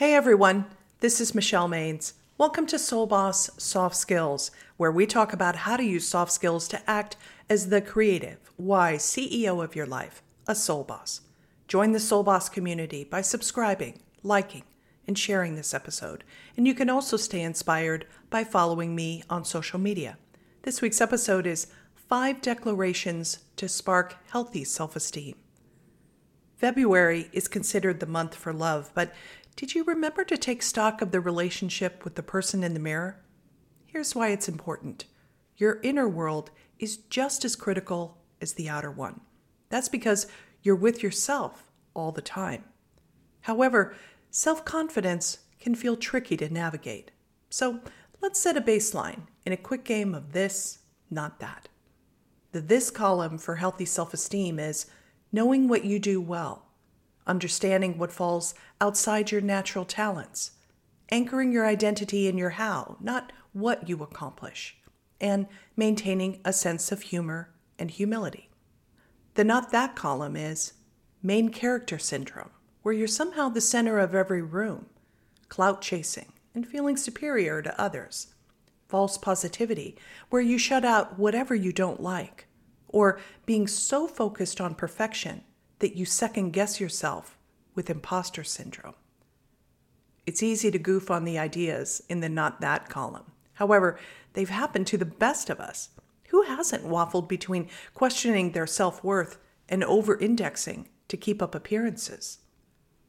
Hey everyone, this is Michelle Maines. Welcome to Soul Boss Soft Skills, where we talk about how to use soft skills to act as the creative, wise CEO of your life, a soul boss. Join the Soul Boss community by subscribing, liking, and sharing this episode. And you can also stay inspired by following me on social media. This week's episode is Five Declarations to Spark Healthy Self Esteem. February is considered the month for love, but did you remember to take stock of the relationship with the person in the mirror? Here's why it's important your inner world is just as critical as the outer one. That's because you're with yourself all the time. However, self confidence can feel tricky to navigate. So let's set a baseline in a quick game of this, not that. The this column for healthy self esteem is knowing what you do well understanding what falls outside your natural talents, anchoring your identity in your how, not what you accomplish, and maintaining a sense of humor and humility. The not that column is main character syndrome, where you're somehow the center of every room, clout chasing, and feeling superior to others. False positivity, where you shut out whatever you don't like, or being so focused on perfection that you second guess yourself with imposter syndrome. It's easy to goof on the ideas in the not that column. However, they've happened to the best of us. Who hasn't waffled between questioning their self worth and over indexing to keep up appearances?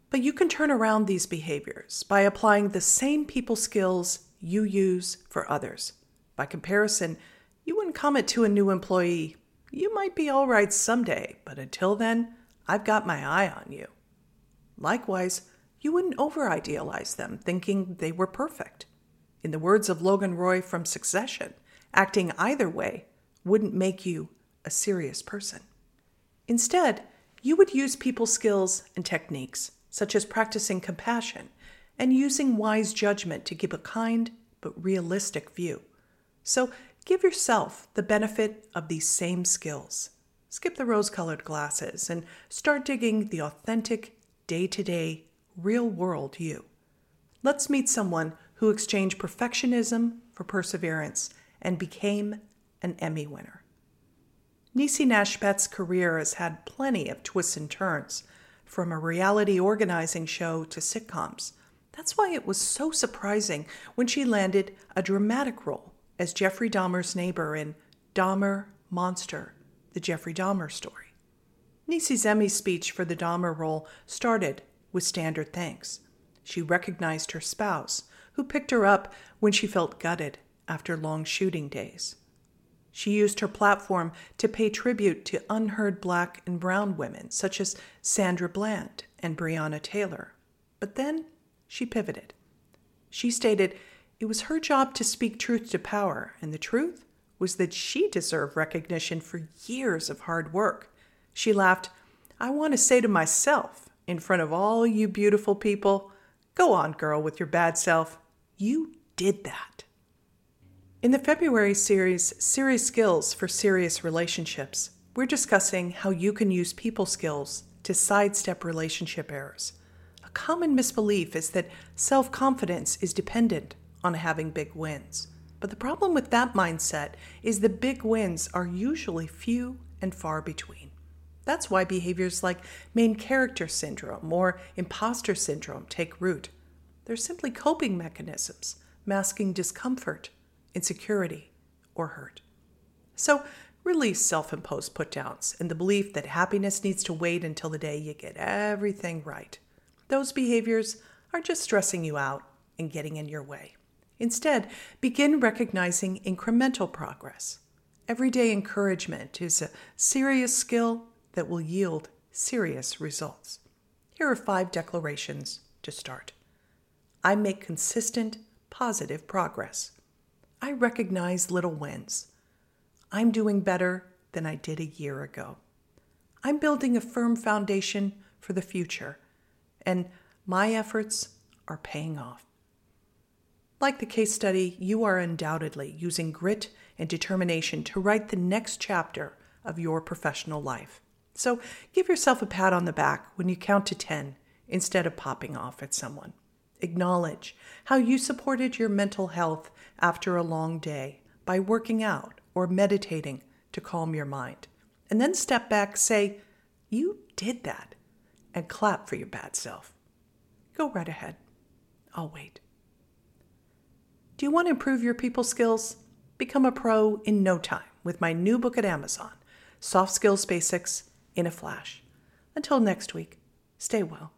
But you can turn around these behaviors by applying the same people skills you use for others. By comparison, you wouldn't comment to a new employee, you might be all right someday, but until then, I've got my eye on you. Likewise, you wouldn't over idealize them, thinking they were perfect. In the words of Logan Roy from Succession, acting either way wouldn't make you a serious person. Instead, you would use people skills and techniques, such as practicing compassion and using wise judgment to give a kind but realistic view. So give yourself the benefit of these same skills. Skip the rose colored glasses and start digging the authentic, day to day, real world you. Let's meet someone who exchanged perfectionism for perseverance and became an Emmy winner. Niecy Nash career has had plenty of twists and turns, from a reality organizing show to sitcoms. That's why it was so surprising when she landed a dramatic role as Jeffrey Dahmer's neighbor in Dahmer Monster the Jeffrey Dahmer story. Niecy Emmy speech for the Dahmer role started with standard thanks. She recognized her spouse, who picked her up when she felt gutted after long shooting days. She used her platform to pay tribute to unheard black and brown women such as Sandra Bland and Breonna Taylor. But then she pivoted. She stated it was her job to speak truth to power, and the truth was that she deserved recognition for years of hard work. She laughed, I want to say to myself, in front of all you beautiful people, go on, girl, with your bad self. You did that. In the February series, Serious Skills for Serious Relationships, we're discussing how you can use people skills to sidestep relationship errors. A common misbelief is that self confidence is dependent on having big wins. But the problem with that mindset is the big wins are usually few and far between. That's why behaviors like main character syndrome or imposter syndrome take root. They're simply coping mechanisms masking discomfort, insecurity, or hurt. So, release self imposed put downs and the belief that happiness needs to wait until the day you get everything right. Those behaviors are just stressing you out and getting in your way. Instead, begin recognizing incremental progress. Everyday encouragement is a serious skill that will yield serious results. Here are five declarations to start. I make consistent, positive progress. I recognize little wins. I'm doing better than I did a year ago. I'm building a firm foundation for the future, and my efforts are paying off. Like the case study, you are undoubtedly using grit and determination to write the next chapter of your professional life. So give yourself a pat on the back when you count to 10 instead of popping off at someone. Acknowledge how you supported your mental health after a long day by working out or meditating to calm your mind. And then step back, say, You did that, and clap for your bad self. Go right ahead. I'll wait. Do you want to improve your people skills? Become a pro in no time with my new book at Amazon, Soft Skills Basics in a Flash. Until next week, stay well.